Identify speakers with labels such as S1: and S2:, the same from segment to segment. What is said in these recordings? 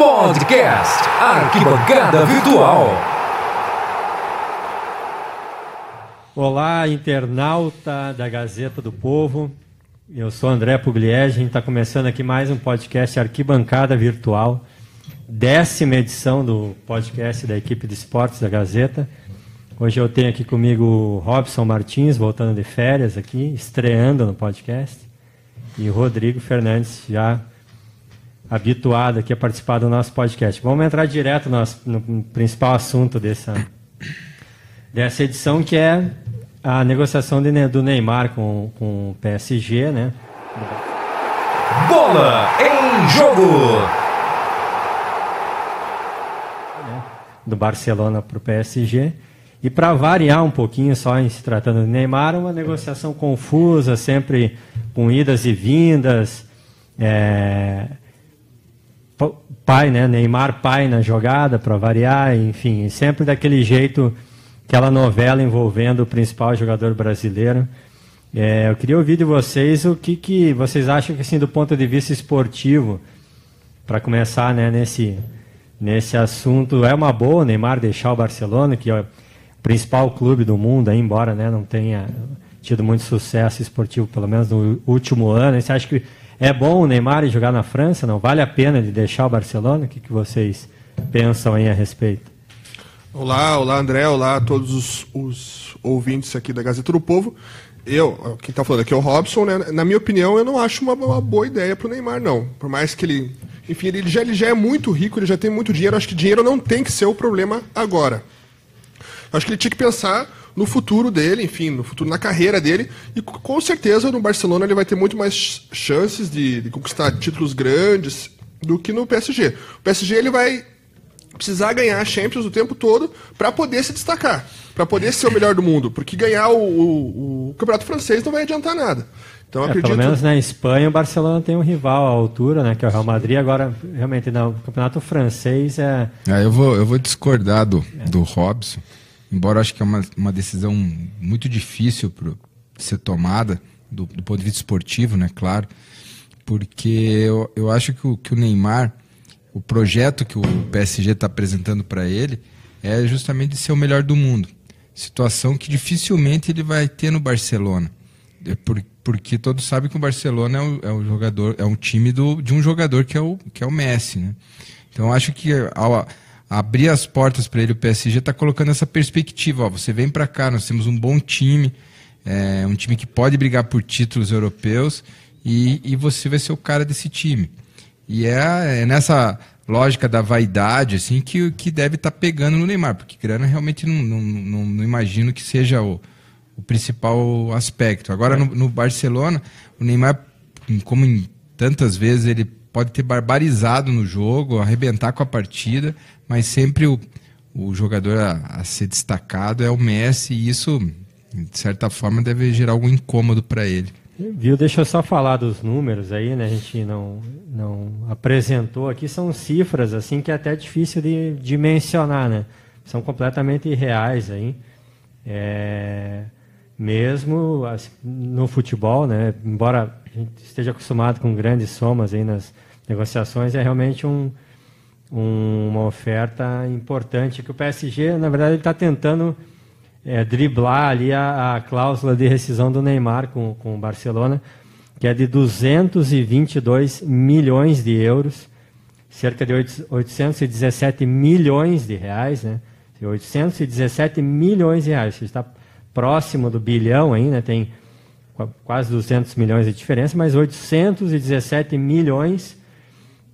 S1: Podcast Arquibancada Virtual.
S2: Olá, internauta da Gazeta do Povo. Eu sou André Pugliese. A gente está começando aqui mais um podcast Arquibancada Virtual. Décima edição do podcast da equipe de esportes da Gazeta. Hoje eu tenho aqui comigo o Robson Martins, voltando de férias aqui, estreando no podcast. E o Rodrigo Fernandes, já habituado aqui a participar do nosso podcast. Vamos entrar direto no, no principal assunto dessa, dessa edição, que é a negociação de, do Neymar com, com o PSG, né?
S1: Bola em jogo!
S2: Do Barcelona para o PSG. E para variar um pouquinho, só em se tratando de Neymar, uma negociação confusa, sempre com idas e vindas. É, pai, né? Neymar pai na jogada para variar, enfim, sempre daquele jeito, aquela novela envolvendo o principal jogador brasileiro. É, eu queria ouvir de vocês o que, que vocês acham que assim do ponto de vista esportivo, para começar, né, nesse nesse assunto, é uma boa Neymar deixar o Barcelona, que é o principal clube do mundo, aí, embora, né, não tenha tido muito sucesso esportivo, pelo menos no último ano. Você acha que é bom o Neymar jogar na França? Não vale a pena ele deixar o Barcelona? O que, que vocês pensam aí a respeito?
S3: Olá, olá André, olá a todos os, os ouvintes aqui da Gazeta do Povo. Eu, quem está falando aqui é o Robson, né? Na minha opinião, eu não acho uma, uma boa ideia para o Neymar, não. Por mais que ele. Enfim, ele já, ele já é muito rico, ele já tem muito dinheiro. Acho que dinheiro não tem que ser o problema agora. Acho que ele tinha que pensar no futuro dele, enfim, no futuro, na carreira dele. E com certeza no Barcelona ele vai ter muito mais chances de, de conquistar títulos grandes do que no PSG. O PSG ele vai precisar ganhar a Champions o tempo todo para poder se destacar, para poder ser o melhor do mundo, porque ganhar o, o, o campeonato francês não vai adiantar nada.
S2: Então, é, acredito... Pelo menos na Espanha o Barcelona tem um rival à altura, né, que é o Real Madrid. Agora, realmente, no campeonato francês é.
S4: Ah, eu, vou, eu vou discordar do, é. do Robson embora acho que é uma, uma decisão muito difícil para ser tomada, do, do, ponto de vista esportivo, né, claro, porque eu, eu acho que o, que o Neymar, o projeto que o PSG está apresentando para ele, é justamente de ser o melhor do mundo. Situação que dificilmente ele vai ter no Barcelona. É por, porque todos sabem que o Barcelona é o, é o jogador, é um time do, de um jogador que é o, que é o Messi. Né? Então acho que ao, abrir as portas para ele, o PSG está colocando essa perspectiva. Ó, você vem para cá, nós temos um bom time, é, um time que pode brigar por títulos europeus e, e você vai ser o cara desse time. E é, é nessa lógica da vaidade assim que, que deve estar tá pegando no Neymar, porque grana realmente não, não, não, não imagino que seja o, o principal aspecto. Agora no, no Barcelona, o Neymar, como em tantas vezes ele pode ter barbarizado no jogo, arrebentar com a partida, mas sempre o, o jogador a, a, ser destacado é o Messi e isso, de certa forma, deve gerar algum incômodo para ele.
S2: Viu? Deixa eu só falar dos números aí, né? A gente não, não apresentou aqui, são cifras assim que é até difícil de, de mencionar, né? São completamente irreais aí. É, mesmo assim, no futebol, né? Embora a gente esteja acostumado com grandes somas aí nas negociações, é realmente um, uma oferta importante que o PSG, na verdade, está tentando é, driblar ali a, a, cláusula de rescisão do Neymar com, com o Barcelona, que é de 222 milhões de euros, cerca de 817 milhões de reais, né? 817 milhões de reais, está próximo do bilhão ainda, tem quase 200 milhões de diferença, mas 817 milhões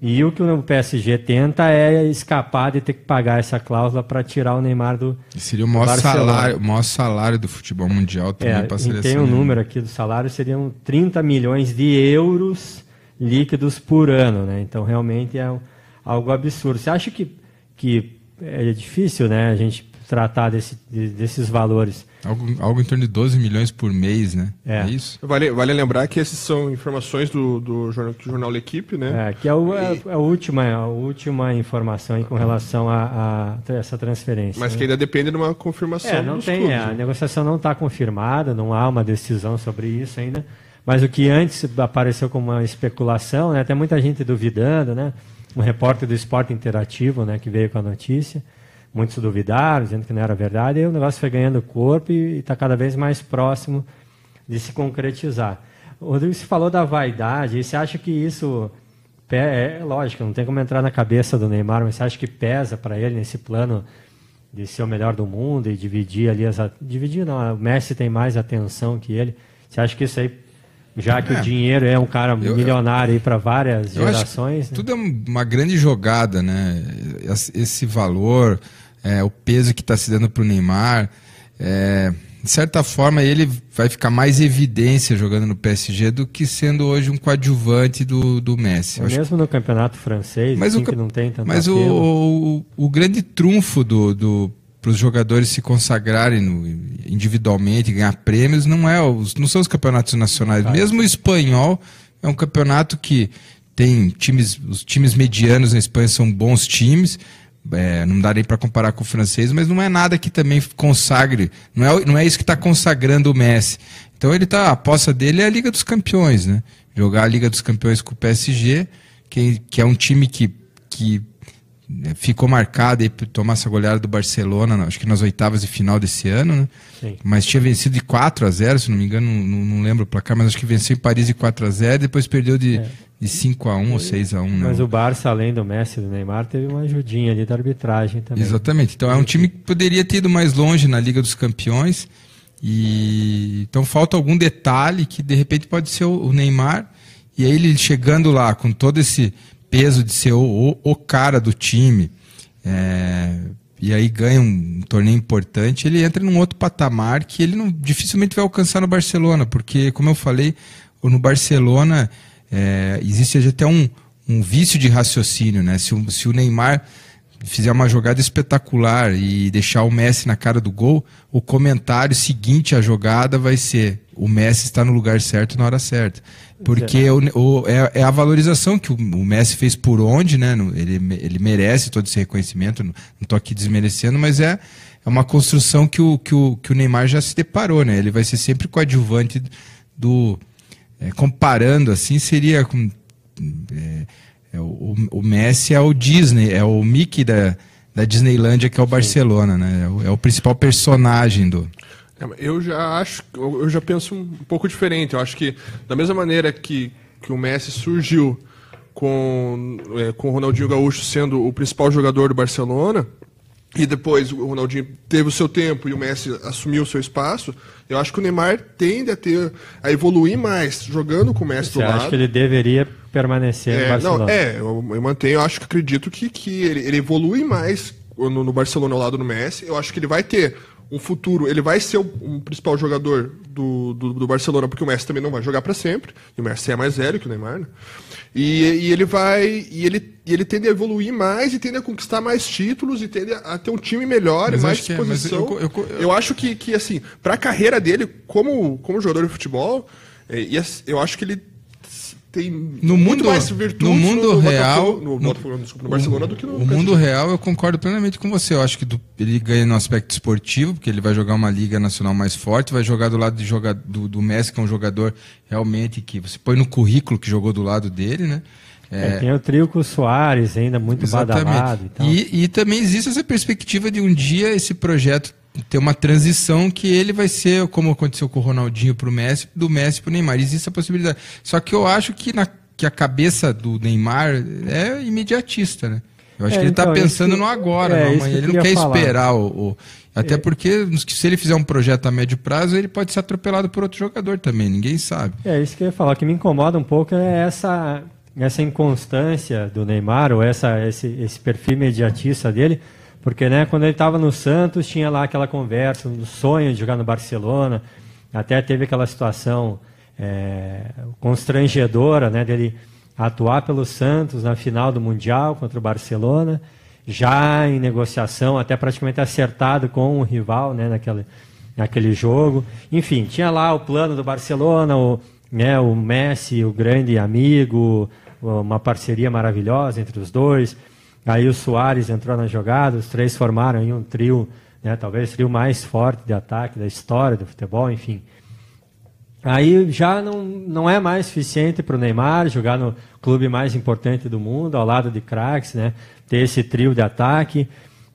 S2: e o que o PSG tenta é escapar de ter que pagar essa cláusula para tirar o Neymar do.
S4: Seria o maior, salário, o maior salário do futebol mundial também é, para a seleção.
S2: Tem um número aqui do salário, seriam 30 milhões de euros líquidos por ano. Né? Então realmente é algo absurdo. Você acha que, que é difícil né, a gente tratar desse, desses valores?
S4: Algo, algo em torno de 12 milhões por mês, né?
S3: É, é isso? Vale, vale lembrar que essas são informações do, do jornal, do jornal L'Equipe, né?
S2: É, que é, o, é, é, a, última, a última informação com relação a, a essa transferência.
S3: Mas
S2: né?
S3: que ainda depende de uma confirmação
S2: É, não tem, é, a negociação não está confirmada, não há uma decisão sobre isso ainda. Mas o que antes apareceu como uma especulação, né? Até muita gente duvidando, né? um repórter do Esporte Interativo, né, que veio com a notícia. Muitos duvidaram, dizendo que não era verdade, e o negócio foi ganhando corpo e está cada vez mais próximo de se concretizar. O Rodrigo se falou da vaidade, e você acha que isso é, é lógico, não tem como entrar na cabeça do Neymar, mas você acha que pesa para ele nesse plano de ser o melhor do mundo e dividir ali as dividir não, o Messi tem mais atenção que ele. Você acha que isso aí já que é, o dinheiro é um cara eu, milionário aí para várias gerações.
S4: Né? Tudo é uma grande jogada, né? Esse valor, é, o peso que está se dando para o Neymar, é, de certa forma ele vai ficar mais evidência jogando no PSG do que sendo hoje um coadjuvante do, do Messi.
S2: Mesmo acho... no campeonato francês, mas assim, o, que não tem tanto
S4: Mas o, o, o, grande trunfo do, do para os jogadores se consagrarem no, individualmente, ganhar prêmios, não é os, não são os campeonatos nacionais. Claro. Mesmo o espanhol é um campeonato que tem times, os times medianos na Espanha são bons times, é, não dá nem para comparar com o francês, mas não é nada que também consagre, não é, não é isso que está consagrando o Messi. Então ele tá, a aposta dele é a Liga dos Campeões, né? Jogar a Liga dos Campeões com o PSG, que, que é um time que, que ficou marcado aí por tomar essa goleada do Barcelona, acho que nas oitavas de final desse ano, né? Sim. Mas tinha vencido de 4 a 0 se não me engano, não, não, lembro o placar, mas acho que venceu em Paris de 4 a 0 depois perdeu de, é de 5 a 1 ou 6 a 1 né?
S2: Mas o Barça, além do Messi e do Neymar, teve uma ajudinha ali da arbitragem também.
S4: Exatamente. Então é um time que poderia ter ido mais longe na Liga dos Campeões. E então falta algum detalhe que de repente pode ser o Neymar. E aí ele chegando lá com todo esse peso de ser o, o, cara do time. É, e aí ganha um, torneio importante, ele entra num outro patamar que ele não, dificilmente vai alcançar no Barcelona, porque, como eu falei, no Barcelona é, existe até um, um vício de raciocínio, né? Se se o Neymar fizer uma jogada espetacular e deixar o Messi na cara do gol, o comentário seguinte à jogada vai ser: o Messi está no lugar certo na hora certa. Porque o, o, é, é, a valorização que o, o, Messi fez por onde, né? Ele, ele merece todo esse reconhecimento, não estou aqui desmerecendo, mas é, é uma construção que o, que, o, que o Neymar já se deparou, né? Ele vai ser sempre coadjuvante do, é, comparando assim, seria com. É, é o, o, Messi é o Disney, é o Mickey da, da Disneylândia, que é o Barcelona, né? É o, é o principal personagem do.
S3: É, eu já acho, eu já penso um pouco diferente. Eu acho que da mesma maneira que, que o Messi surgiu com, é, com o Ronaldinho Gaúcho sendo o principal jogador do Barcelona, e depois o Ronaldinho teve o seu tempo e o Messi assumiu o seu espaço, eu acho que o Neymar tende a ter a evoluir mais jogando com o Messi
S2: Você
S3: do lado.
S2: acha que ele deveria permanecer
S3: é,
S2: no Barcelona?
S3: Não, é, eu, eu, mantenho, eu acho que acredito que, que ele, ele evolui mais no, no, Barcelona ao lado do Messi. Eu acho que ele vai ter um futuro, ele vai ser o, um principal jogador do, do, do, Barcelona, porque o Messi também não vai jogar para sempre. E o Messi é mais velho que o Neymar, né? E, e, ele vai. E ele, e ele tende a evoluir mais e tende a conquistar mais títulos e tende a, ter um time melhor mas e mais disposição. É, eu, eu, eu, eu, acho que, que assim, para a carreira dele como, como jogador de futebol, é, eu acho que ele tem
S4: no muito mundo, mais virtudes no mundo no real
S3: no, no, no, no Barcelona do que no
S4: o mundo real eu concordo plenamente com você. Eu acho que do, ele ganha no aspecto esportivo porque ele vai jogar uma liga nacional mais forte vai jogar do lado de jogar, do, do Messi que é um jogador realmente que você põe no currículo que jogou do lado dele né?
S2: É, é, tem o trio com o Soares ainda muito exatamente. badalado
S4: e, e também existe essa perspectiva de um dia esse projeto ter uma transição que ele vai ser, como aconteceu com o Ronaldinho para o Messi, do Messi para o Neymar. Existe a possibilidade. Só que eu acho que, na, que a cabeça do Neymar é imediatista, né? Eu acho é, que ele está então, pensando no agora, é, no amanhã. Ele não quer falar. esperar o, o até é. porque se ele fizer um projeto a médio prazo, ele pode ser atropelado por outro jogador também, ninguém sabe.
S2: É isso que eu ia falar. O que me incomoda um pouco é essa, essa inconstância do Neymar, ou essa, esse, esse perfil imediatista dele, porque né, quando ele estava no Santos, tinha lá aquela conversa, um sonho de jogar no Barcelona. Até teve aquela situação é, constrangedora né, dele atuar pelo Santos na final do Mundial contra o Barcelona, já em negociação, até praticamente acertado com o rival né, naquele, naquele jogo. Enfim, tinha lá o plano do Barcelona, o, né, o Messi, o grande amigo, uma parceria maravilhosa entre os dois. Aí o Soares entrou na jogada, os três formaram um trio, né, talvez o trio mais forte de ataque da história do futebol, enfim. Aí já não, não é mais suficiente para o Neymar jogar no clube mais importante do mundo, ao lado de craques, né? ter esse trio de ataque.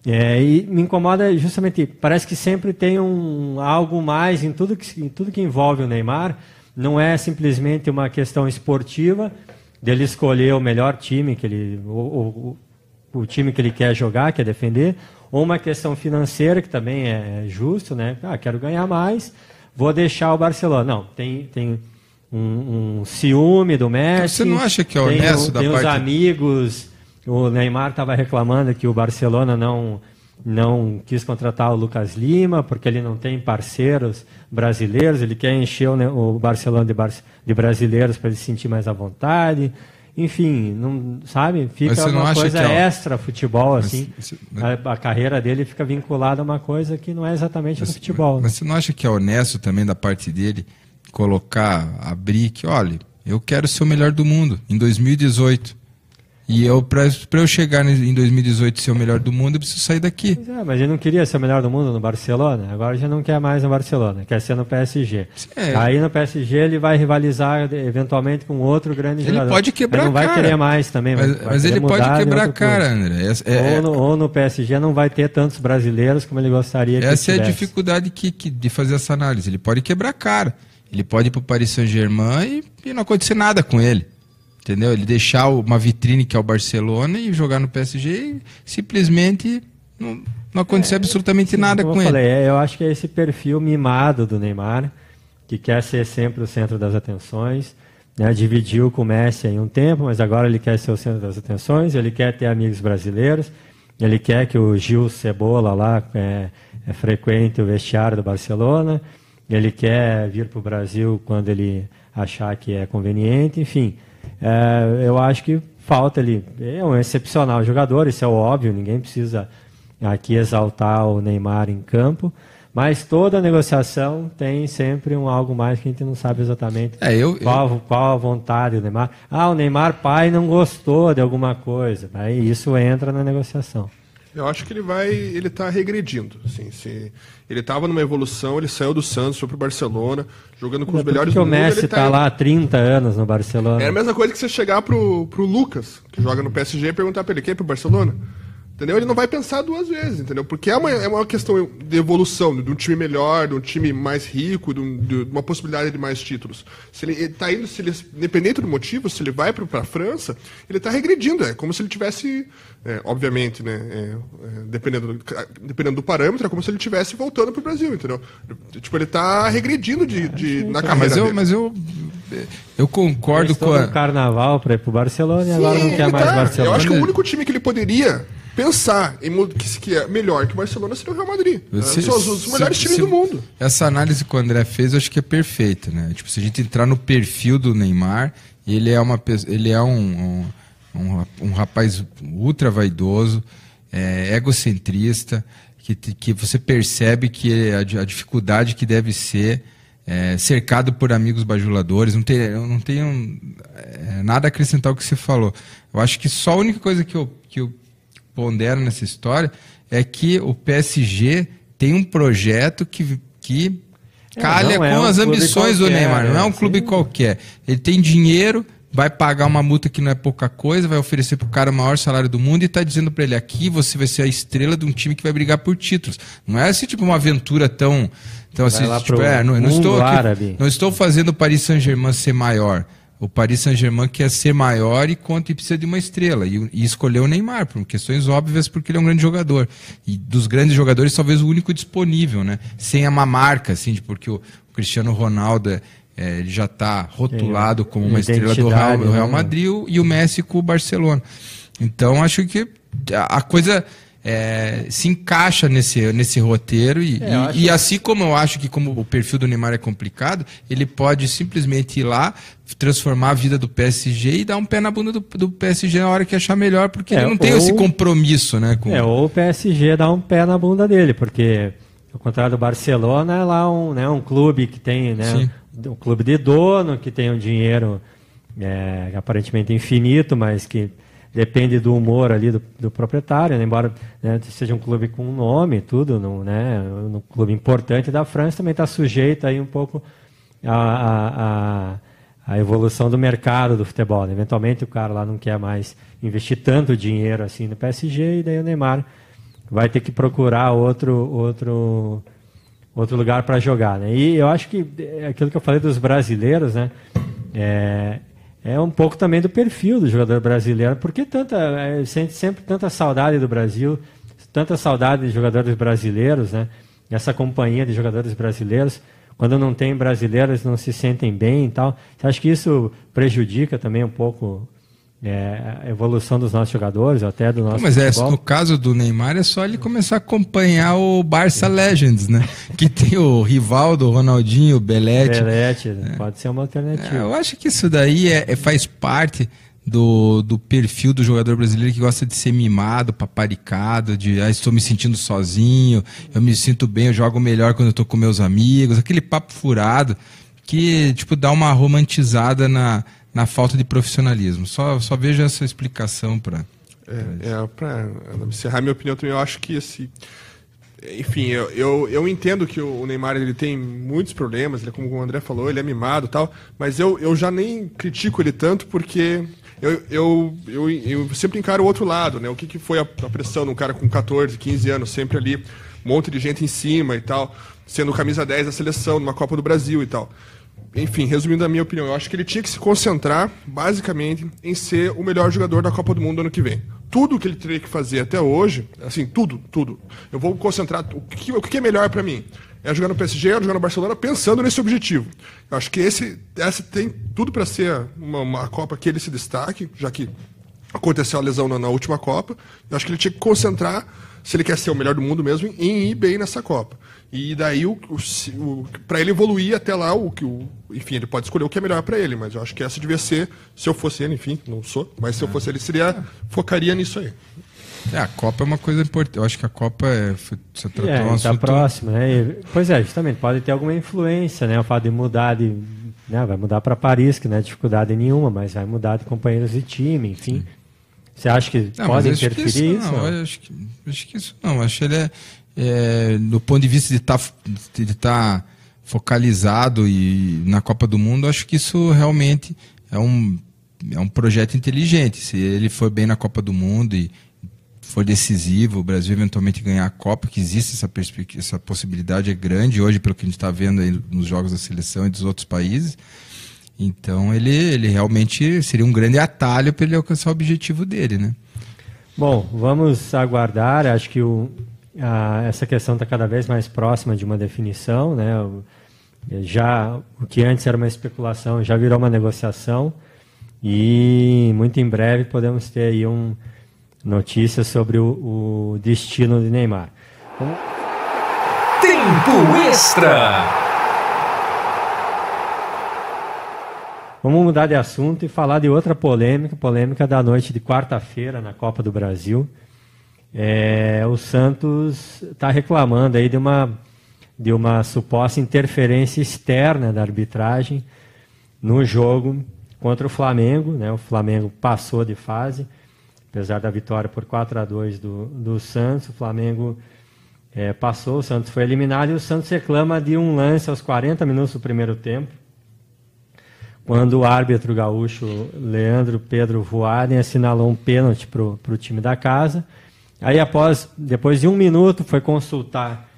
S2: É, e me incomoda justamente, parece que sempre tem um, algo mais em tudo, que, em tudo que envolve o Neymar. Não é simplesmente uma questão esportiva, dele escolher o melhor time, que ele, o time que ele quer jogar, quer defender, ou uma questão financeira, que também é, justo, né? Ah, quero ganhar mais, vou deixar o Barcelona. Não, tem, tem um, um ciúme do Messi.
S4: Você não acha que é honesto
S2: tem,
S4: da
S2: tem
S4: parte...
S2: os amigos o Neymar estava reclamando que o Barcelona não, não quis contratar o Lucas Lima, porque ele não tem parceiros brasileiros, ele quer encher o, o Barcelona de, bar, de brasileiros para ele se sentir mais à vontade. Enfim, não, sabe? Fica uma coisa é, extra futebol, assim. Mas, a, a, carreira dele fica vinculada a uma coisa que não é exatamente mas, do futebol.
S4: Mas,
S2: né?
S4: mas você não acha que é honesto também da parte dele colocar, abrir que, olha, eu quero ser o melhor do mundo em 2018. E eu, pra, pra eu chegar em 2018 e ser o melhor do mundo, eu preciso sair daqui.
S2: É, mas ele não queria ser o melhor do mundo no Barcelona, agora já não quer mais no Barcelona, quer ser no PSG. É. Aí no PSG ele vai rivalizar eventualmente com outro grande
S4: ele
S2: jogador.
S4: Ele pode quebrar
S2: ele não
S4: vai
S2: cara. querer mais também.
S4: Mas, mas ele pode quebrar a cara, André.
S2: É, é, ou, no, ou, no, PSG não vai ter tantos brasileiros como ele gostaria que
S4: Essa é a dificuldade que, que, de fazer essa análise. Ele pode quebrar a cara. Ele pode ir para o Paris Saint-Germain e, e não acontecer nada com ele. Entendeu? Ele deixar uma vitrine que é o Barcelona e jogar no PSG e simplesmente não, não acontecer é, absolutamente nada com
S2: eu
S4: ele.
S2: Falei, é, eu acho que é esse perfil mimado do Neymar, que quer ser sempre o centro das atenções. Né? Dividiu com o Messi em um tempo, mas agora ele quer ser o centro das atenções, ele quer ter amigos brasileiros, ele quer que o Gil Cebola lá é, é frequente o vestiário do Barcelona, ele quer vir para o Brasil quando ele achar que é conveniente, enfim. É, eu acho que falta ali. É um excepcional jogador, isso é óbvio, ninguém precisa aqui exaltar o Neymar em campo. Mas toda negociação tem sempre um algo mais que a gente não sabe exatamente
S4: é, eu,
S2: qual, eu... qual a vontade do Neymar. Ah, o Neymar pai não gostou de alguma coisa. Aí isso entra na negociação.
S3: Eu acho que ele vai, ele está regredindo. Assim, se ele estava numa evolução, ele saiu do Santos, foi para o Barcelona, jogando com os melhores
S2: do mundo. o Messi está tá lá há 30 anos no Barcelona.
S3: É a mesma coisa que você chegar pro, pro Lucas, que joga no PSG, e perguntar para ele quer ir pro Barcelona. Entendeu? Ele não vai pensar duas vezes, entendeu? Porque é uma, é uma questão de evolução, de um time melhor, de um time mais rico, de, um, de uma possibilidade de mais títulos. Se ele, está indo, se ele, independente do motivo, se ele vai para a França, ele está regredindo. É como se ele tivesse, é, obviamente, né? É, é, dependendo, do, dependendo do parâmetro, é como se ele estivesse voltando para o Brasil, entendeu? Tipo, ele está regredindo de, de, na carreira.
S4: Ah, mas eu,
S3: dele.
S4: mas eu, eu concordo com
S2: a. carnaval para ir para o Barcelona e agora não quer mais tá. Barcelona.
S3: Eu acho que o único time que ele poderia pensar em que, que é melhor que o Barcelona seria o Real Madrid. Se, São os, melhores se, times se, do mundo.
S4: Essa análise que o André fez, eu acho que é perfeita, né? Tipo, se a gente entrar no perfil do Neymar, ele é uma ele é um, um, um, rapaz ultra vaidoso, é, egocentrista, que, que você percebe que a, a dificuldade que deve ser é, cercado por amigos bajuladores, não, tem, eu não tenho é, nada a acrescentar ao que você falou. Eu acho que só a única coisa que eu, que eu pondero nessa história é que o PSG tem um projeto que, que é, calha com é um as ambições do Neymar. Não é um clube sim. qualquer. Ele tem dinheiro, vai pagar uma multa que não é pouca coisa, vai oferecer para o cara o maior salário do mundo e está dizendo para ele: aqui você vai ser a estrela de um time que vai brigar por títulos. Não é assim, tipo, uma aventura tão. Então, assim, tipo, é, não, não, estou aqui, não estou fazendo o Paris Saint-Germain ser maior. O Paris Saint-Germain quer ser maior e conta e precisa de uma estrela. E, e, escolheu o Neymar, por questões óbvias, porque ele é um grande jogador. E dos grandes jogadores, talvez o único disponível, né? Sem uma marca, assim, porque o, o Cristiano Ronaldo é, é, ele já está rotulado como uma estrela do Real, do Real né? Madrid e o Messi com o Barcelona. Então, acho que a coisa é, se encaixa nesse, nesse roteiro e, é, e, e, assim como eu acho que como o perfil do Neymar é complicado, ele pode simplesmente ir lá, transformar a vida do PSG e dar um pé na bunda do, do PSG na hora que achar melhor, porque é, ele não tem esse compromisso, né? Com...
S2: É, ou o PSG dá um pé na bunda dele, porque ao contrário do Barcelona, é lá um, né, um clube que tem, né, um clube de dono, que tem um dinheiro é, aparentemente infinito, mas que depende do humor ali do, do proprietário, né? embora né, seja um clube com nome tudo, não, né, um clube importante da França também está sujeito aí um pouco a evolução do mercado do futebol. Né? Eventualmente o cara lá não quer mais investir tanto dinheiro assim no PSG e daí o Neymar vai ter que procurar outro outro outro lugar para jogar, né? E eu acho que é aquilo que eu falei dos brasileiros, né? É, é um pouco também do perfil do jogador brasileiro, porque tanta é, sente sempre tanta saudade do Brasil, tanta saudade de jogadores brasileiros, né? Essa companhia de jogadores brasileiros, quando não tem brasileiros não se sentem bem e tal. Você acha que isso prejudica também um pouco é, a evolução dos nossos jogadores, até do nosso
S4: Mas é, no caso do Neymar é só ele começar a acompanhar o Barça Legends, né? Que tem o Rivaldo, o Ronaldinho, o Belete.
S2: Belete, pode ser uma alternativa.
S4: É, eu acho que isso daí é, é- faz parte do, do perfil do jogador brasileiro que gosta de ser mimado, paparicado, de ah, estou me sentindo sozinho, eu me sinto bem, eu jogo melhor quando eu estou com meus amigos, aquele papo furado que tipo dá uma romantizada na, na falta de profissionalismo. Só, só vejo essa explicação para
S3: É, é para encerrar minha opinião também, eu acho que esse. Enfim, eu, eu, eu entendo que o Neymar ele tem muitos problemas, ele, como o André falou, ele é mimado e tal, mas eu, eu já nem critico ele tanto porque eu, eu, eu, eu sempre encaro o outro lado, né? O que, que foi a, a pressão de um cara com 14, 15 anos, sempre ali, um monte de gente em cima e tal, sendo camisa 10 da seleção, numa Copa do Brasil e tal. Enfim, resumindo a minha opinião, eu acho que ele tinha que se concentrar, basicamente, em ser o melhor jogador da Copa do Mundo ano que vem. Tudo que ele teria que fazer até hoje, assim, tudo, tudo. Eu vou concentrar. O que, o que é melhor para mim? É jogar no PSG, é jogar no Barcelona, pensando nesse objetivo. Eu acho que esse, essa tem tudo para ser uma, uma Copa que ele se destaque, já que aconteceu a lesão na, na última Copa. Eu acho que ele tinha que concentrar, se ele quer ser o melhor do mundo mesmo, em ir bem nessa Copa. E daí, o, o, o para ele evoluir até lá, o que o, enfim, ele pode escolher o que é melhor para ele, mas eu acho que essa devia ser, se eu fosse ele, enfim, não sou, mas se eu fosse ele, seria, focaria nisso aí.
S4: É, a Copa é uma coisa importante. Eu acho que a Copa é. Você tratou
S2: É,
S4: um
S2: está
S4: assunto-
S2: próximo, né? E- pois é, justamente, pode ter alguma influência, né? O fato de mudar de. Né? Vai mudar para Paris, que não é dificuldade nenhuma, mas vai mudar de companheiros de time, enfim. Você acha que
S4: Não,
S2: pode interferir isso?
S4: Não, eu acho que, acho que isso não. Acho que ele é, é, do ponto de vista de estar de tá focalizado e na Copa do Mundo, acho que isso realmente é um, é um projeto inteligente. Se ele for bem na Copa do Mundo e for decisivo, o Brasil eventualmente ganhar a Copa, que existe essa, essa possibilidade é grande hoje, pelo que a gente está vendo aí nos jogos da seleção e dos outros países. Então ele, ele realmente seria um grande atalho para ele alcançar o objetivo dele, né?
S2: Bom, vamos aguardar. Acho que o, a- essa questão está cada vez mais próxima de uma definição, né? O- já o que antes era uma especulação já virou uma negociação e muito em breve podemos ter aí um notícias sobre o, o destino de Neymar. Vamos-
S1: Tempo extra.
S2: Vamos mudar de assunto e falar de outra polêmica, polêmica da noite de quarta-feira na Copa do Brasil. É, o Santos está reclamando aí de uma, de uma suposta interferência externa da arbitragem no jogo contra o Flamengo. Né? O Flamengo passou de fase, apesar da vitória por 4 a 2 do, do Santos. O Flamengo é, passou, o Santos foi eliminado e o Santos reclama de um lance aos 40 minutos do primeiro tempo quando o árbitro gaúcho Leandro Pedro Voaden assinalou um pênalti para o time da casa. Aí, após, depois de um minuto, foi consultar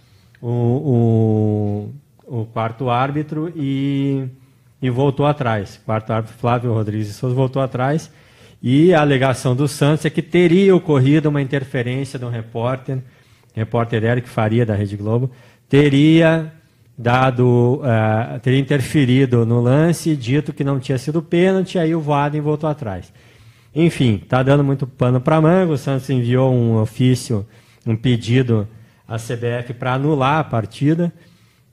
S2: o, o, o quarto árbitro e, e voltou atrás. O quarto árbitro, Flávio Rodrigues de Souza, voltou atrás. E a alegação do Santos é que teria ocorrido uma interferência de um repórter, repórter Eric Faria, da Rede Globo, teria dado, eh, teria interferido no lance, dito que não tinha sido pênalti, aí o Vaden voltou atrás. Enfim, está dando muito pano para manga. O Santos enviou um ofício, um pedido à CBF para anular a partida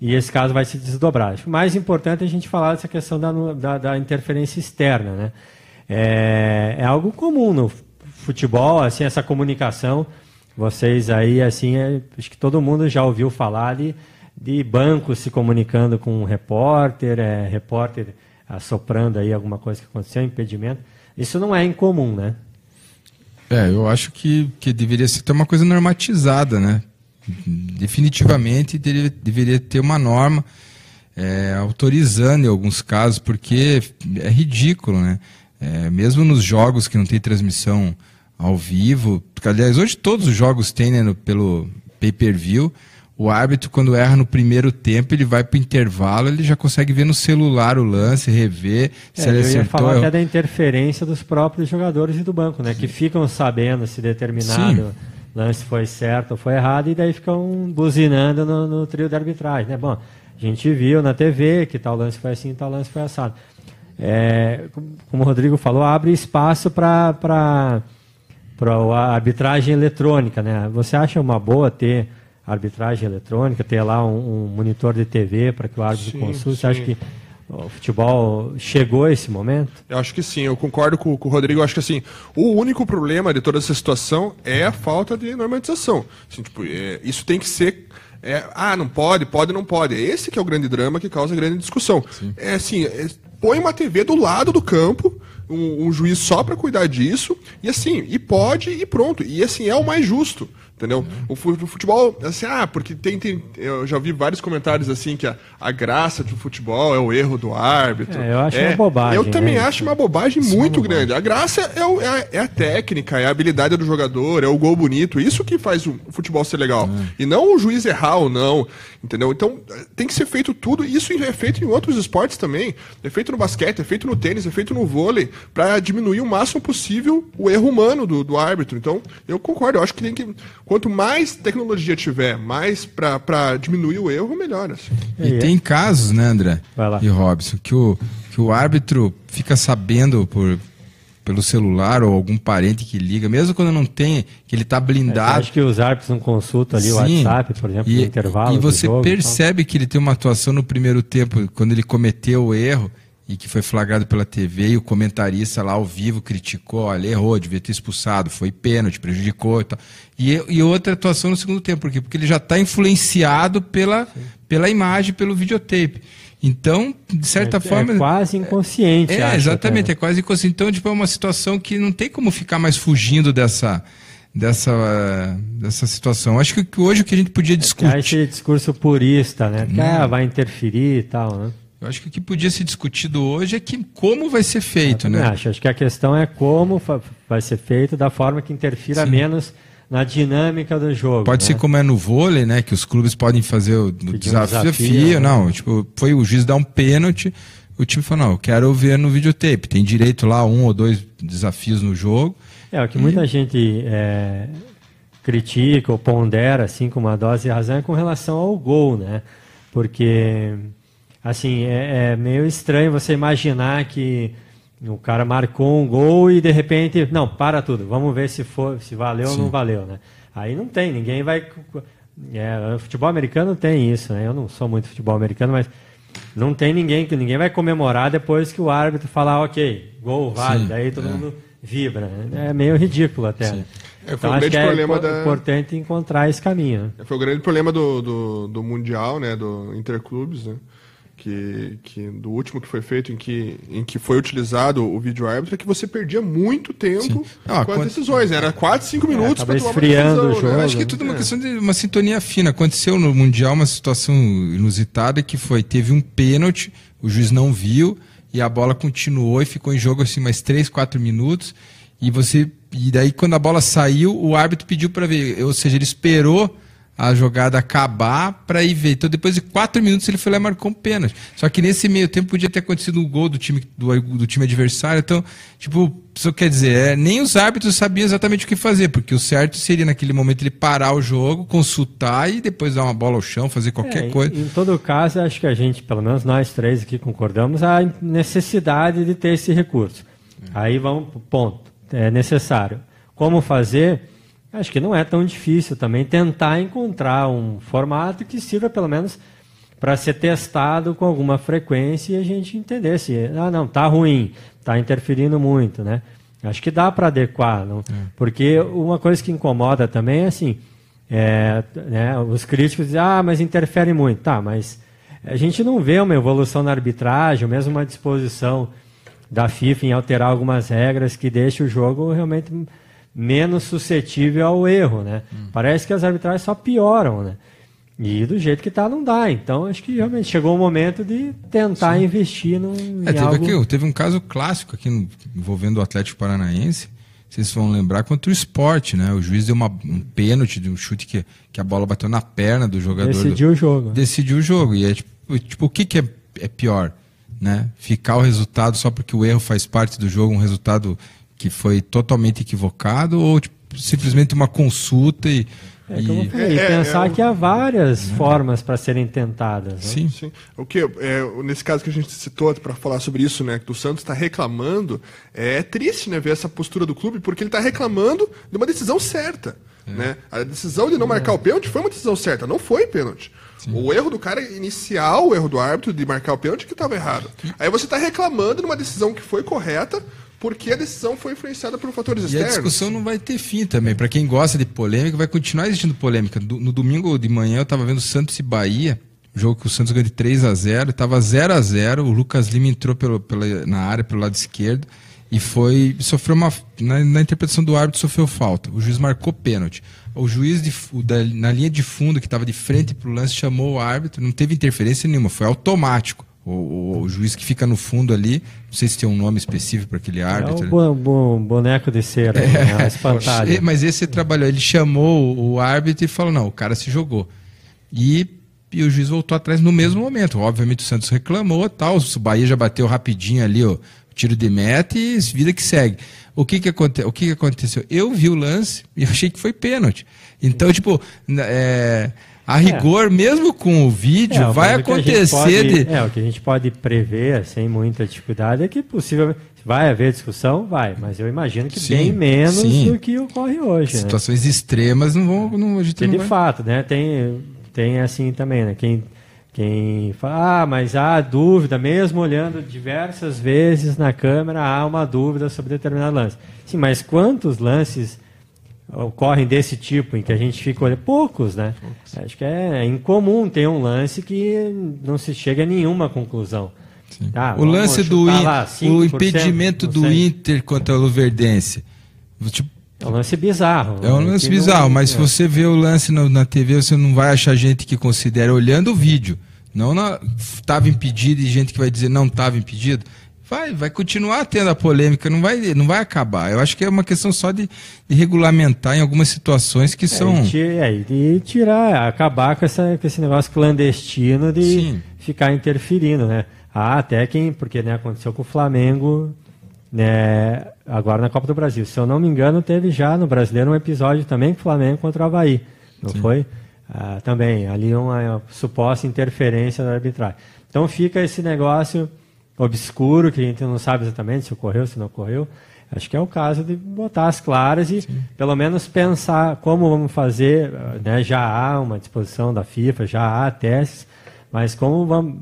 S2: e esse caso vai se desdobrar. Acho mais importante é a gente falar dessa questão da, da, da interferência externa. Né? É, é algo comum no futebol, assim, essa comunicação. Vocês aí, assim, é- acho que todo mundo já ouviu falar de, de bancos se comunicando com um repórter, é, repórter assoprando aí alguma coisa que aconteceu, impedimento. Isso não é incomum, né?
S4: É, eu acho que, que deveria ser uma coisa normatizada, né? Definitivamente deveria, ter uma norma. é, autorizando em alguns casos, porque é ridículo, né? É, mesmo nos jogos que não tem transmissão ao vivo, aliás, hoje todos os jogos têm né, no, pelo pay-per-view, o árbitro, quando erra no primeiro tempo, ele vai para o intervalo, ele já consegue ver no celular o lance, rever
S2: é, se ele eu acertou. Ia falar até da interferência dos próprios jogadores e do banco, né? Que ficam sabendo se determinado Sim. lance foi certo ou foi errado, e daí ficam buzinando no, no trio de arbitragem, né? Bom, a gente viu na TV que tal lance foi assim, tal lance foi assado. É, como o Rodrigo falou, abre espaço para a arbitragem eletrônica, né? Você acha uma boa ter arbitragem eletrônica, ter lá um, um monitor de TV para que o árbitro sim, consulte? Sim. Você acha que o futebol chegou a esse momento?
S3: Eu acho que sim, eu concordo com, com, o Rodrigo. Eu acho que assim, o único problema de toda essa situação é a falta de normatização. Assim, tipo, é, isso tem que ser. É, ah, não pode, pode, não pode. Esse que é o grande drama que causa grande discussão. Sim. É assim, é, põe uma TV do lado do campo, um, um juiz só para cuidar disso, e assim, e pode e pronto. E assim, é o mais justo. Entendeu? O futebol, assim, ah, porque tem, tem. Eu já vi vários comentários assim que a, a graça do futebol é o erro do árbitro.
S2: É, eu acho é, uma bobagem.
S3: Eu também né? acho uma bobagem Sim, muito uma grande. Bobagem. A graça é, o, é, a, é, a, técnica, é a habilidade do jogador, é o gol bonito. Isso que faz o futebol ser legal. Uhum. E não o juiz errar ou não. Entendeu? Então tem que ser feito tudo. Isso é feito em outros esportes também. É feito no basquete, é feito no tênis, é feito no vôlei, para diminuir o máximo possível o erro humano do, do árbitro. Então, eu concordo. Eu acho que tem que Quanto mais tecnologia tiver, mais para diminuir o erro, melhor. Assim.
S4: E tem casos, né, André e Robson, que o, que o árbitro fica sabendo por, pelo celular ou algum parente que liga, mesmo quando não tem, que ele está blindado. É,
S2: acho que os árbitros não consultam ali Sim. o WhatsApp, por exemplo,
S4: e,
S2: no intervalo.
S4: E você jogo, percebe que ele tem uma atuação no primeiro tempo, quando ele cometeu o erro, e que foi flagrado pela TV e o comentarista lá ao vivo criticou, olha, errou, devia ter expulsado, foi pênalti, prejudicou e tal. E, e outra atuação no segundo tempo, por quê? Porque ele já está influenciado pela, pela imagem, pelo videotape. Então, de certa
S2: é,
S4: forma.
S2: É quase inconsciente.
S4: É, exatamente, até. é quase inconsciente. Então, tipo, é uma situação que não tem como ficar mais fugindo dessa, dessa, dessa situação. Acho que hoje o que a gente podia discutir. É
S2: esse discurso purista, né? Que ah, vai interferir e tal, né?
S4: Eu acho que o que podia ser discutido hoje é que como vai ser feito, né?
S2: Acho. acho que a questão é como vai ser feito da forma que interfira Sim. menos na dinâmica do jogo.
S4: Pode
S2: né?
S4: ser como é no vôlei, né? Que os clubes podem fazer o, desafio, um desafio, não. Né? Tipo, foi o juiz dar um pênalti, o time falou, não, eu quero ver no videotape. Tem direito lá um ou dois desafios no jogo.
S2: É, o que e... muita gente é, critica ou pondera, assim, com uma dose de razão, é com relação ao gol, né? Porque assim, é, é, meio estranho você imaginar que o cara marcou um gol e de repente, não, para tudo, vamos ver se for, se valeu Sim. ou não valeu, né? Aí não tem, ninguém vai. É, futebol americano tem isso, né? Eu não sou muito futebol americano, mas não tem ninguém que ninguém vai comemorar depois que o árbitro falar, ok, gol vale, Sim, daí todo é. mundo vibra. Né? É meio ridículo até. Né? É, então, acho que é da... importante encontrar esse caminho. Né?
S3: Foi o grande problema do, do, do Mundial, né? Do Interclubes, né? Que, que do último que foi feito em que, em que foi utilizado o vídeo árbitro é que você perdia muito tempo ah, com as decisões. Era 4, 5 é, minutos
S2: é, para tomar esfriando decisão, o jogo.
S4: Né? Acho que é tudo uma é. questão de uma sintonia fina. Aconteceu no Mundial uma situação inusitada que foi, teve um pênalti, o juiz não viu e a bola continuou e ficou em jogo assim mais 3, 4 minutos. E você e daí quando a bola saiu, o árbitro pediu para ver, ou seja, ele esperou a jogada acabar para ir ver. Então, depois de quatro minutos, ele foi lá e marcou um pênalti. Só que nesse meio tempo podia ter acontecido um gol do time, do, do time adversário. Então, tipo, isso quer dizer, é, nem os árbitros sabiam exatamente o que fazer, porque o certo seria naquele momento ele parar o jogo, consultar e depois dar uma bola ao chão, fazer qualquer
S2: é,
S4: coisa.
S2: Em, em todo caso, acho que a gente, pelo menos nós três aqui concordamos, a necessidade de ter esse recurso. É. Aí vamos para o ponto. É necessário. Como fazer? Acho que não é tão difícil também tentar encontrar um formato que sirva pelo menos para ser testado com alguma frequência e a gente entender se ah não tá ruim, tá interferindo muito, né? Acho que dá para adequar, não? É. porque uma coisa que incomoda também é assim, é, né, os críticos dizem ah mas interfere muito, tá? Mas a gente não vê uma evolução na arbitragem, mesmo uma disposição da FIFA em alterar algumas regras que deixe o jogo realmente menos suscetível ao erro, né? Hum. Parece que as arbitragens só pioram, né? E do jeito que tá, não dá. Então, acho que realmente chegou o momento de tentar Sim. investir no,
S4: é, teve, algo... aqui, teve um caso clássico aqui no, envolvendo o Atlético Paranaense. Vocês vão lembrar contra o esporte, né? O juiz deu uma, um pênalti de um chute que, que a bola bateu na perna do jogador.
S2: Decidiu
S4: do,
S2: o jogo.
S4: Decidiu o jogo. E é tipo, tipo o que, que é, é pior? Né? Ficar o resultado só porque o erro faz parte do jogo, um resultado que foi totalmente equivocado, ou tipo, simplesmente uma consulta e,
S2: é, como eu falei, é, pensar é, que há várias é. formas para serem tentadas. Né?
S3: Sim, sim. O que é, nesse caso que a gente citou para falar sobre isso, né, que o Santos está reclamando, é triste, né, ver essa postura do clube, porque ele está reclamando de uma decisão certa, é. né? A decisão de não marcar o pênalti foi uma decisão certa, não foi pênalti. Sim. O erro do cara inicial, o erro do árbitro de marcar o pênalti que estava errado. Aí você está reclamando de uma decisão que foi correta, porque a decisão foi influenciada por fatores externos.
S4: E a discussão não vai ter fim também. Para quem gosta de polêmica, vai continuar existindo polêmica. No domingo de manhã eu estava vendo Santos e Bahia, jogo que o Santos ganhou de 3 a 0 estava 0 a 0 O Lucas Lima entrou pelo, pela, na área pelo lado esquerdo e foi sofreu uma na, na, interpretação do árbitro sofreu falta. O juiz marcou pênalti. O juiz de, da, na linha de fundo que estava de frente para o lance chamou o árbitro, não teve interferência nenhuma, foi automático. O, o, o, juiz que fica no fundo ali, não sei se tem um nome específico para aquele árbitro.
S2: É o bo, boneco de cera, é, né? espantalho.
S4: Mas esse trabalhou, ele chamou o árbitro e falou: não, o cara se jogou. E, e o juiz voltou atrás no mesmo momento. Obviamente o Santos reclamou tal, o Bahia já bateu rapidinho ali, ó, tiro de meta e vida que segue. O que que, aconte, o que que aconteceu? Eu vi o lance e achei que foi pênalti. Então, tipo, é, a rigor, é. mesmo com o vídeo, é, vai acontecer.
S2: Pode, de... É, o que a gente pode prever sem muita dificuldade é que possivelmente. Vai haver discussão? Vai, mas eu imagino que sim, bem menos sim. do que ocorre hoje.
S4: Né? Situações né? extremas não vão. Não, a gente
S2: não de vai... fato, né? Tem, tem assim também, né? Quem, quem fala, ah, mas há dúvida, mesmo olhando diversas vezes na câmera, há uma dúvida sobre determinado lance. Sim, mas quantos lances ocorrem desse tipo, em que a gente fica olhando. Poucos, né? Poucos. Acho que é incomum ter um lance que não se chega a nenhuma conclusão.
S4: Ah, o lance do lá, o impedimento do Inter contra o Luverdense.
S2: Tipo, é um lance bizarro.
S4: É um lance bizarro, não... mas se você vê o lance no, na TV, você não vai achar gente que considera olhando o vídeo. Não estava impedido e gente que vai dizer não estava impedido. Vai, vai continuar tendo a polêmica, não vai, não vai acabar. Eu acho que é uma questão só de, de regulamentar em algumas situações que é, são.
S2: É, e tirar, acabar com, essa, com esse negócio clandestino de Sim. ficar interferindo, né? Ah, até quem. Porque né, aconteceu com o Flamengo né, agora na Copa do Brasil. Se eu não me engano, teve já no brasileiro um episódio também com o Flamengo contra o Havaí. Não Sim. foi? Ah, também, ali uma, uma suposta interferência da arbitragem. Então fica esse negócio obscuro, que a gente não sabe exatamente se ocorreu, se não ocorreu. Acho que é o caso de botar as claras e Sim. pelo menos pensar como vamos fazer. Né? Já há uma disposição da FIFA, já há testes, mas como vamos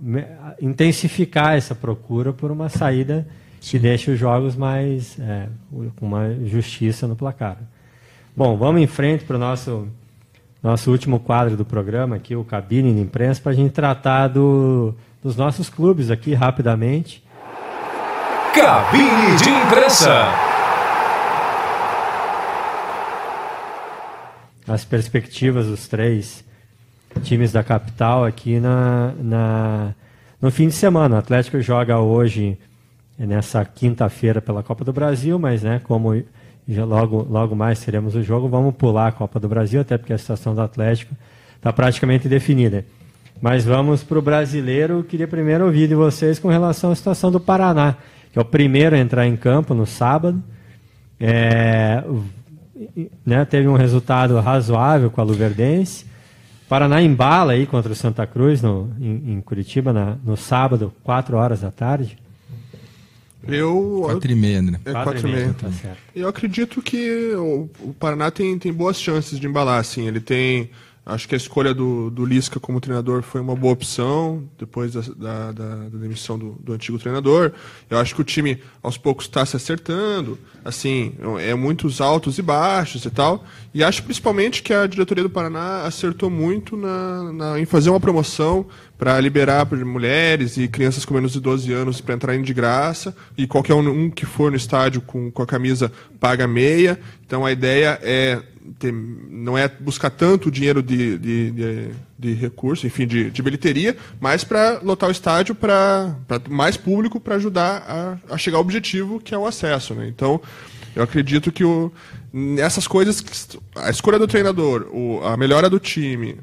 S2: intensificar essa procura por uma saída Sim. que deixe os jogos mais é, com uma justiça no placar. Bom, vamos em frente para o nosso nosso último quadro do programa aqui, o cabine de imprensa, para a gente tratar do dos nossos clubes aqui rapidamente.
S1: Cabine de imprensa.
S2: As perspectivas dos três times da capital aqui na, na no fim de semana. O Atlético joga hoje nessa quinta-feira pela Copa do Brasil, mas né, como logo, logo mais teremos o jogo, vamos pular a Copa do Brasil, até porque a situação do Atlético está praticamente definida. Mas vamos para o brasileiro. Queria primeiro ouvir de vocês com relação à situação do Paraná, que é o primeiro a entrar em campo no sábado. É, né, teve um resultado razoável com a Luverdense. Paraná embala aí contra o Santa Cruz no, em, em Curitiba na, no sábado, 4 horas da tarde.
S3: Eu.
S4: 4 e meia, né?
S3: É 4 e meia. Tá eu acredito que o, o Paraná tem, tem boas chances de embalar, assim. Ele tem Acho que a escolha do, do Lisca como treinador foi uma boa opção, depois da, da, da, da demissão do, do, antigo treinador. Eu acho que o time, aos poucos, está se acertando. Assim, é muitos altos e baixos e tal. E acho principalmente que a diretoria do Paraná acertou muito na, na em fazer uma promoção para liberar mulheres e crianças com menos de 12 anos para entrarem de graça. E qualquer um, um que for no estádio com, com a camisa paga meia. Então a ideia é ter, não é buscar tanto dinheiro de, de, de, de recurso, enfim, de, de bilheteria, mas para lotar o estádio para mais público para ajudar a, a, chegar ao objetivo que é o acesso. Né? Então, eu acredito que o, nessas coisas, a escolha do treinador, o, a melhora do time,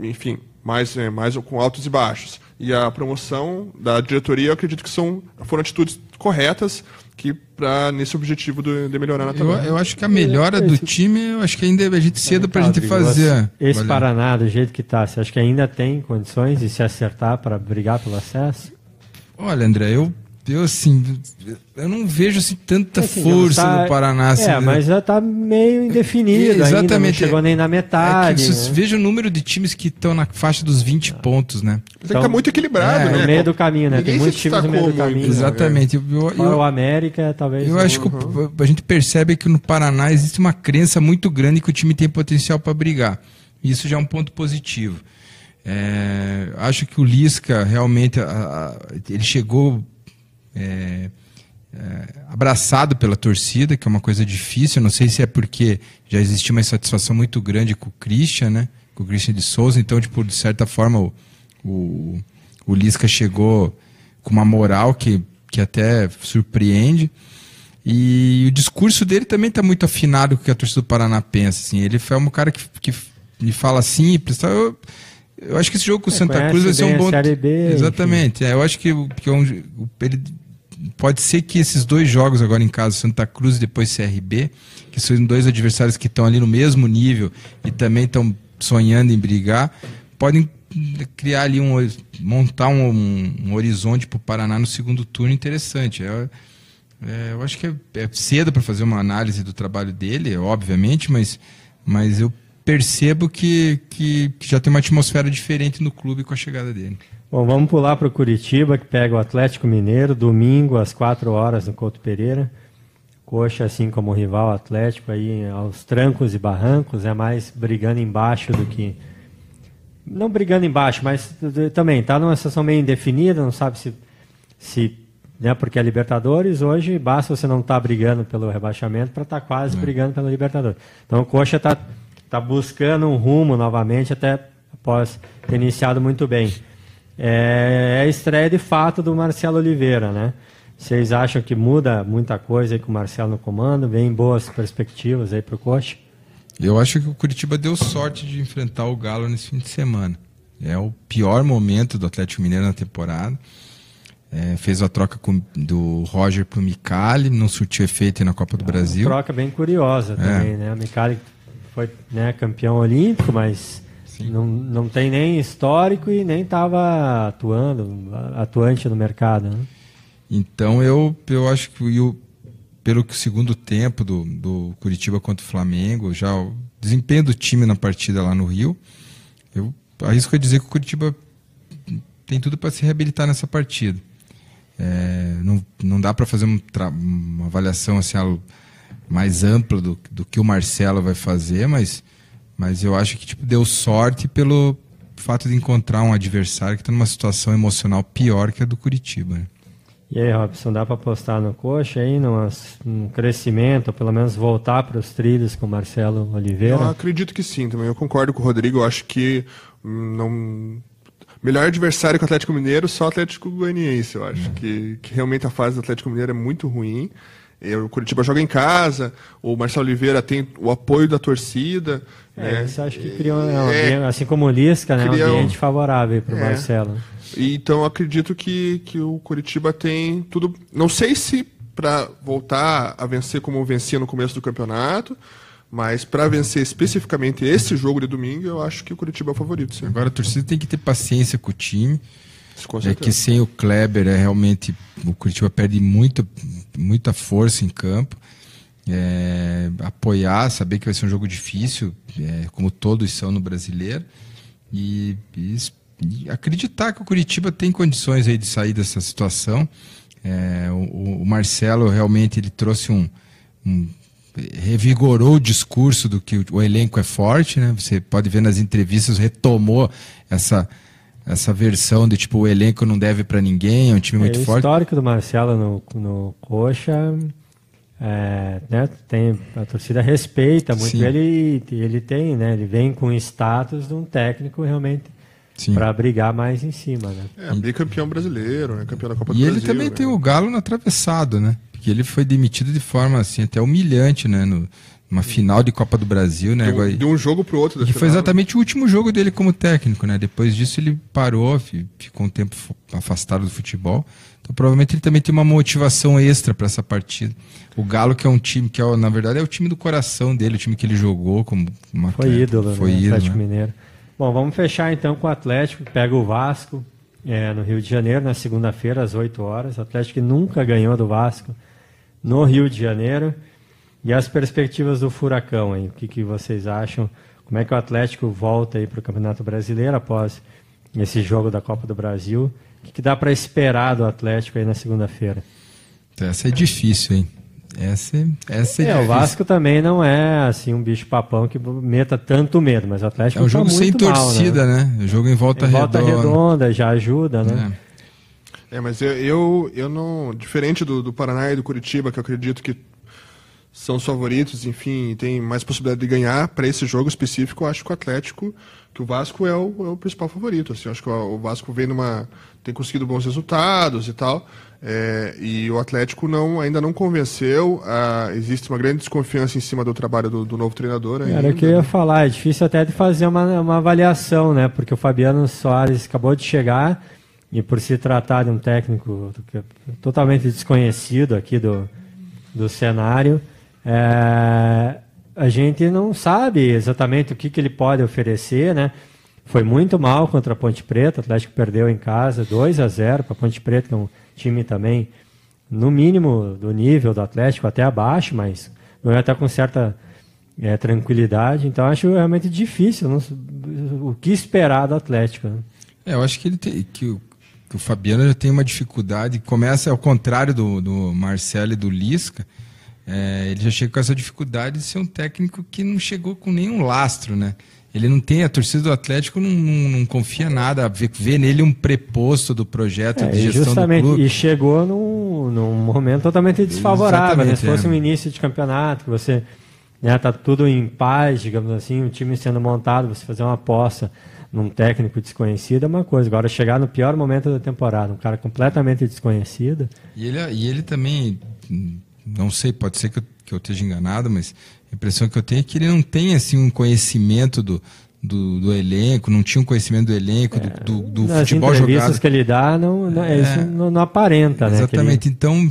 S3: enfim, mais, é, mais com altos e baixos, e a promoção da diretoria, eu acredito que são, foram atitudes corretas que para nesse objetivo de, de melhorar na tabela.
S4: Eu, eu, acho que a melhora do time, eu acho que ainda é a gente cedo para a gente fazer.
S2: Esse Valeu. Paraná, do jeito que está, você acha que ainda tem condições de se acertar para brigar pelo acesso?
S4: Olha, André, eu eu, assim, eu não vejo assim, tanta assim, força tá, no Paraná. Assim,
S2: é, mas já está meio indefinido. Exatamente. Ainda, não chegou nem na metade. É
S4: né? Veja o número de times que estão na faixa dos 20 ah. pontos, né?
S3: Então, é tá muito equilibrado, é,
S2: né? No meio do caminho, né? Ninguém Tem muitos times no meio do caminho.
S4: Exatamente.
S2: Eu, eu, eu, o América, talvez.
S4: Eu acho uhum. que a gente percebe que no Paraná existe uma crença muito grande que o time tem potencial para brigar. Isso já é um ponto positivo. É, acho que o Lisca realmente a, a, ele chegou é, é, abraçado pela torcida, que é uma coisa difícil. Não sei se é porque já existia uma insatisfação muito grande com o Christian, né? Com o Christian de Souza. Então, tipo, de certa forma, o, o, o Lisca chegou com uma moral que, que até surpreende. E o discurso dele também está muito afinado com o que a torcida do Paraná pensa. Assim. Ele foi um cara que, que me fala. Tá? Eu, eu acho que esse jogo com o é, Santa Cruz vai ser um bom.
S2: B,
S4: Exatamente. É, eu acho que, que é um, ele pode ser que esses dois jogos agora em casa, Santa Cruz e depois CRB, que são dois adversários que estão ali no mesmo nível e também estão sonhando em brigar, podem criar ali um montar um, um, um horizonte para o Paraná no segundo turno interessante. É, é, eu acho que é, é cedo para fazer uma análise do trabalho dele, obviamente, mas, mas eu percebo que, que, que já tem uma atmosfera diferente no clube com a chegada dele.
S2: Bom, vamos pular para o Curitiba, que pega o Atlético Mineiro, domingo às 4 horas no Couto Pereira. Coxa, assim como o rival Atlético, aí aos trancos e barrancos, é mais brigando embaixo do que. Não brigando embaixo, mas também está numa situação meio indefinida, não sabe se. se né, porque é Libertadores, hoje basta você não estar tá brigando pelo rebaixamento para estar tá quase é. brigando pelo Libertadores. Então o Coxa está tá buscando um rumo novamente, até após ter iniciado muito bem é, é a estreia de fato do Marcelo Oliveira, né? Vocês acham que muda muita coisa aí com o Marcelo no comando? Vem boas perspectivas aí para o Coxa?
S4: Eu acho que o Curitiba deu sorte de enfrentar o Galo nesse fim de semana. É o pior momento do Atlético Mineiro na temporada. É, fez a troca com, do Roger para o Micali, não surtiu efeito na Copa do é Brasil.
S2: Uma troca bem curiosa também, é. né? O Micali foi né, campeão olímpico, mas não, não tem nem histórico e nem estava atuando, atuante no mercado. Né?
S4: Então eu, eu acho que eu, pelo segundo tempo do, do Curitiba contra o Flamengo, já o desempenho do time na partida lá no Rio, eu arrisco a dizer que o Curitiba tem tudo para se reabilitar nessa partida. É, não, não dá para fazer um uma avaliação assim, mais ampla do, do que o Marcelo vai fazer, mas mas eu acho que tipo, deu sorte pelo fato de encontrar um adversário que está numa situação emocional pior que a do Curitiba. Né?
S2: E aí, Robson, dá para apostar no coxa aí, num crescimento, ou pelo menos voltar para os trilhos com o Marcelo Oliveira?
S3: Eu acredito que sim, também. Eu concordo com o Rodrigo. Eu acho que hum, não melhor adversário que o Atlético Mineiro, só o Atlético Goianiense, eu acho. É. Que, que realmente a fase do Atlético Mineiro é muito ruim. O Curitiba joga em casa, o Marcelo Oliveira tem o apoio da torcida.
S2: É, né? Isso acho que criou, é, assim como o Lisca, né, um ambiente favorável para o é. Marcelo.
S3: Então acredito que, que o Curitiba tem tudo. Não sei se para voltar a vencer como vencia no começo do campeonato, mas para vencer especificamente esse jogo de domingo, eu acho que o Curitiba é o favorito. Sim.
S4: Agora a torcida tem que ter paciência com o time. É que sem o Kleber é realmente o Curitiba perde muita, muita força em campo é, apoiar, saber que vai ser um jogo difícil, é, como todos são no brasileiro, e, e, e, acreditar que o Curitiba tem condições aí de sair dessa situação. É, o, o, Marcelo realmente ele trouxe um, um, revigorou o discurso do que o, o, elenco é forte, né? Você pode ver nas entrevistas retomou essa essa versão de tipo o elenco não deve para ninguém, é um time muito
S2: é,
S4: forte.
S2: O histórico do Marcelo no, no Coxa é, né, tem, a torcida respeita muito Sim. ele ele tem, né, ele vem com status de um técnico realmente para brigar mais em cima, né?
S3: É, bicampeão brasileiro, né? Campeão da Copa do
S4: e
S3: Brasil.
S4: E ele também
S3: né?
S4: tem o Galo no atravessado, né? Porque ele foi demitido de forma assim até humilhante, né? No, numa final de Copa do Brasil, né?
S3: De um, de um jogo pro outro.
S4: E foi exatamente o último jogo dele como técnico, né? Depois disso ele parou, ficou um tempo afastado do futebol. Então provavelmente ele também tem uma motivação extra para essa partida. O Galo que é um time que é, na verdade é o time do coração dele, o time que ele jogou como uma
S2: foi ídolo,
S4: foi
S2: né?
S4: ídolo,
S2: Atlético
S4: né?
S2: Mineiro. Bom, vamos fechar então com o Atlético, pega o Vasco é, no Rio de Janeiro na segunda-feira às 8 horas. O Atlético que nunca ganhou do Vasco no Rio de Janeiro. E as perspectivas do Furacão aí, o que, que vocês acham? Como é que o Atlético volta aí para o Campeonato Brasileiro após esse jogo da Copa do Brasil? O que, que dá para esperar do Atlético aí na segunda-feira?
S4: Essa é difícil, hein? Essa, essa é,
S2: é
S4: difícil.
S2: o Vasco também não é assim um bicho papão que meta tanto medo, mas o Atlético
S4: é um jogo
S2: tá
S4: sem
S2: muito
S4: torcida,
S2: mal, né?
S4: né? O jogo em volta
S2: em
S4: redonda.
S2: Volta redonda já ajuda, né?
S3: É, é mas eu, eu, eu, não. Diferente do, do Paraná e do Curitiba, que eu acredito que são os favoritos, enfim, tem mais possibilidade de ganhar. Para esse jogo específico, eu acho que o Atlético, que o Vasco é o, é o principal favorito. Assim, eu acho que o, Vasco vem numa. tem conseguido bons resultados e tal. É, e o Atlético não, ainda não convenceu. Ah, existe uma grande desconfiança em cima do trabalho do, do novo treinador. Ainda.
S2: Era o que eu ia falar, é difícil até de fazer uma, uma avaliação, né? Porque o Fabiano Soares acabou de chegar e por se tratar de um técnico totalmente desconhecido aqui do, do cenário, é, a gente não sabe exatamente o que, que ele pode oferecer, né? Foi muito mal contra a Ponte Preta, o Atlético perdeu em casa 2 a 0 para a Ponte Preta, que é um time também, no mínimo do nível do Atlético, até abaixo, mas ganhou até com certa é, tranquilidade. Então acho realmente difícil não, o que esperar do Atlético. Né?
S4: É, eu acho que ele tem, que o, que o Fabiano já tem uma dificuldade, começa ao contrário do, do Marcelo e do Lisca, é, ele já chega com essa dificuldade de ser um técnico que não chegou com nenhum lastro, né? Ele não tem, a torcida do Atlético não, não, não confia nada, vê, vê, nele um preposto do projeto
S2: é,
S4: de gestão
S2: justamente,
S4: do clube.
S2: E chegou num, num momento totalmente desfavorável, né? Se fosse
S4: é.
S2: um início de campeonato, que você né, tá tudo em paz, digamos assim, o time sendo montado, você fazer uma aposta num técnico desconhecido é uma coisa. Agora, chegar no pior momento da temporada, um cara completamente desconhecido.
S4: E ele, e ele também, não sei, pode ser que eu, que eu esteja enganado, mas a impressão que eu tenho é que ele não tem assim, um conhecimento do, do, do elenco, não tinha um conhecimento do elenco, é, do, do, do
S2: Nas
S4: futebol
S2: entrevistas
S4: jogado.
S2: que ele dá, não, não, é, isso não, não aparenta.
S4: Exatamente.
S2: Né,
S4: então,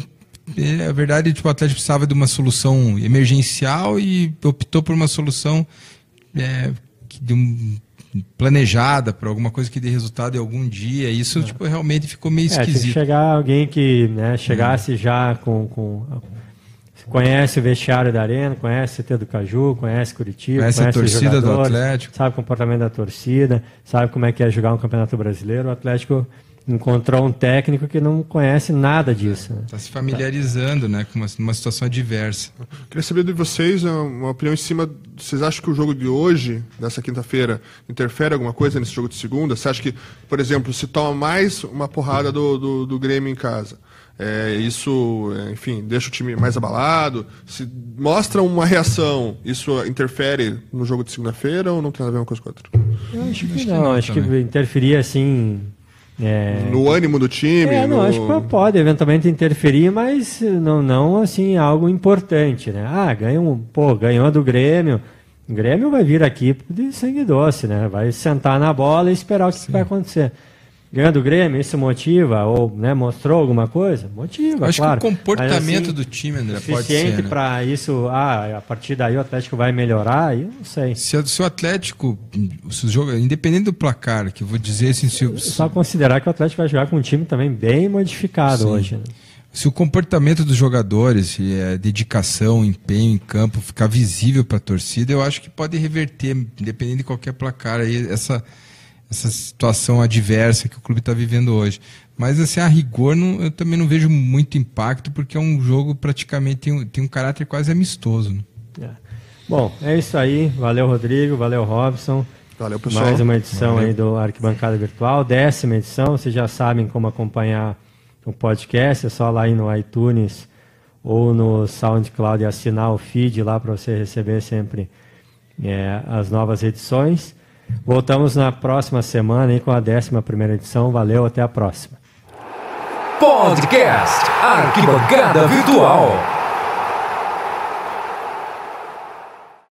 S4: é verdade, tipo, o Atlético precisava de uma solução emergencial e optou por uma solução é, de um, planejada para alguma coisa que dê resultado em algum dia. Isso é. tipo, realmente ficou meio
S2: é,
S4: esquisito.
S2: Chegar alguém que né, chegasse já com, com conhece o vestiário da Arena, conhece o CT do Caju, conhece Curitiba,
S4: conhece,
S2: conhece
S4: a torcida do Atlético,
S2: sabe o comportamento da torcida, sabe como é que é jogar um campeonato brasileiro. O Atlético encontrou um técnico que não conhece nada disso.
S4: Está né? Tá se familiarizando, né, com uma, uma situação adversa.
S3: Queria saber de vocês uma opinião em cima. Vocês acham que o jogo de hoje, dessa quinta-feira, interfere alguma coisa nesse jogo de segunda? Você acha que, por exemplo, se toma mais uma porrada do, do, do Grêmio em casa? É, isso, enfim, deixa o time mais abalado. Se mostra uma reação, isso interfere no jogo de segunda-feira ou não tem nada a ver uma coisa com a outra?
S2: Eu acho que, acho não, que não, acho também. que interferia assim. É...
S3: No ânimo do time?
S2: É, não,
S3: no...
S2: acho que pode eventualmente interferir, mas não, não assim, algo importante, né? Ah, ganha um, pô, ganhou do Grêmio. O Grêmio vai vir aqui de sangue doce, né? Vai sentar na bola e esperar o que, que vai acontecer ganhando o Grêmio, isso motiva ou né, mostrou alguma coisa? Motiva,
S4: Acho
S2: claro.
S4: que o comportamento
S2: Mas, assim,
S4: do time, André, pode
S2: suficiente
S4: ser. Né?
S2: para isso, ah, a partir daí o Atlético vai melhorar, eu não sei.
S4: Se, se o Atlético, se o jogo, independente do placar, que eu vou dizer assim, se,
S2: só considerar que o Atlético vai jogar com um time também bem modificado Sim. hoje. Né?
S4: Se o comportamento dos jogadores, se é dedicação, empenho em campo, ficar visível para a torcida, eu acho que pode reverter, independente de qualquer placar, aí essa essa situação adversa que o clube está vivendo hoje. Mas, assim, a rigor, não, eu também não vejo muito impacto, porque é um jogo praticamente tem um, tem um caráter quase amistoso. Né?
S2: É. Bom, é isso aí. Valeu, Rodrigo. Valeu, Robson.
S3: Valeu, pessoal.
S2: Mais uma edição
S3: Valeu.
S2: aí do Arquibancada Virtual, décima edição. Vocês já sabem como acompanhar o podcast, é só lá ir no iTunes ou no SoundCloud e assinar o feed lá para você receber sempre é, as novas edições. Voltamos na próxima semana aí com a 11 primeira edição. Valeu, até a próxima.
S1: Podcast Arquibancada Virtual.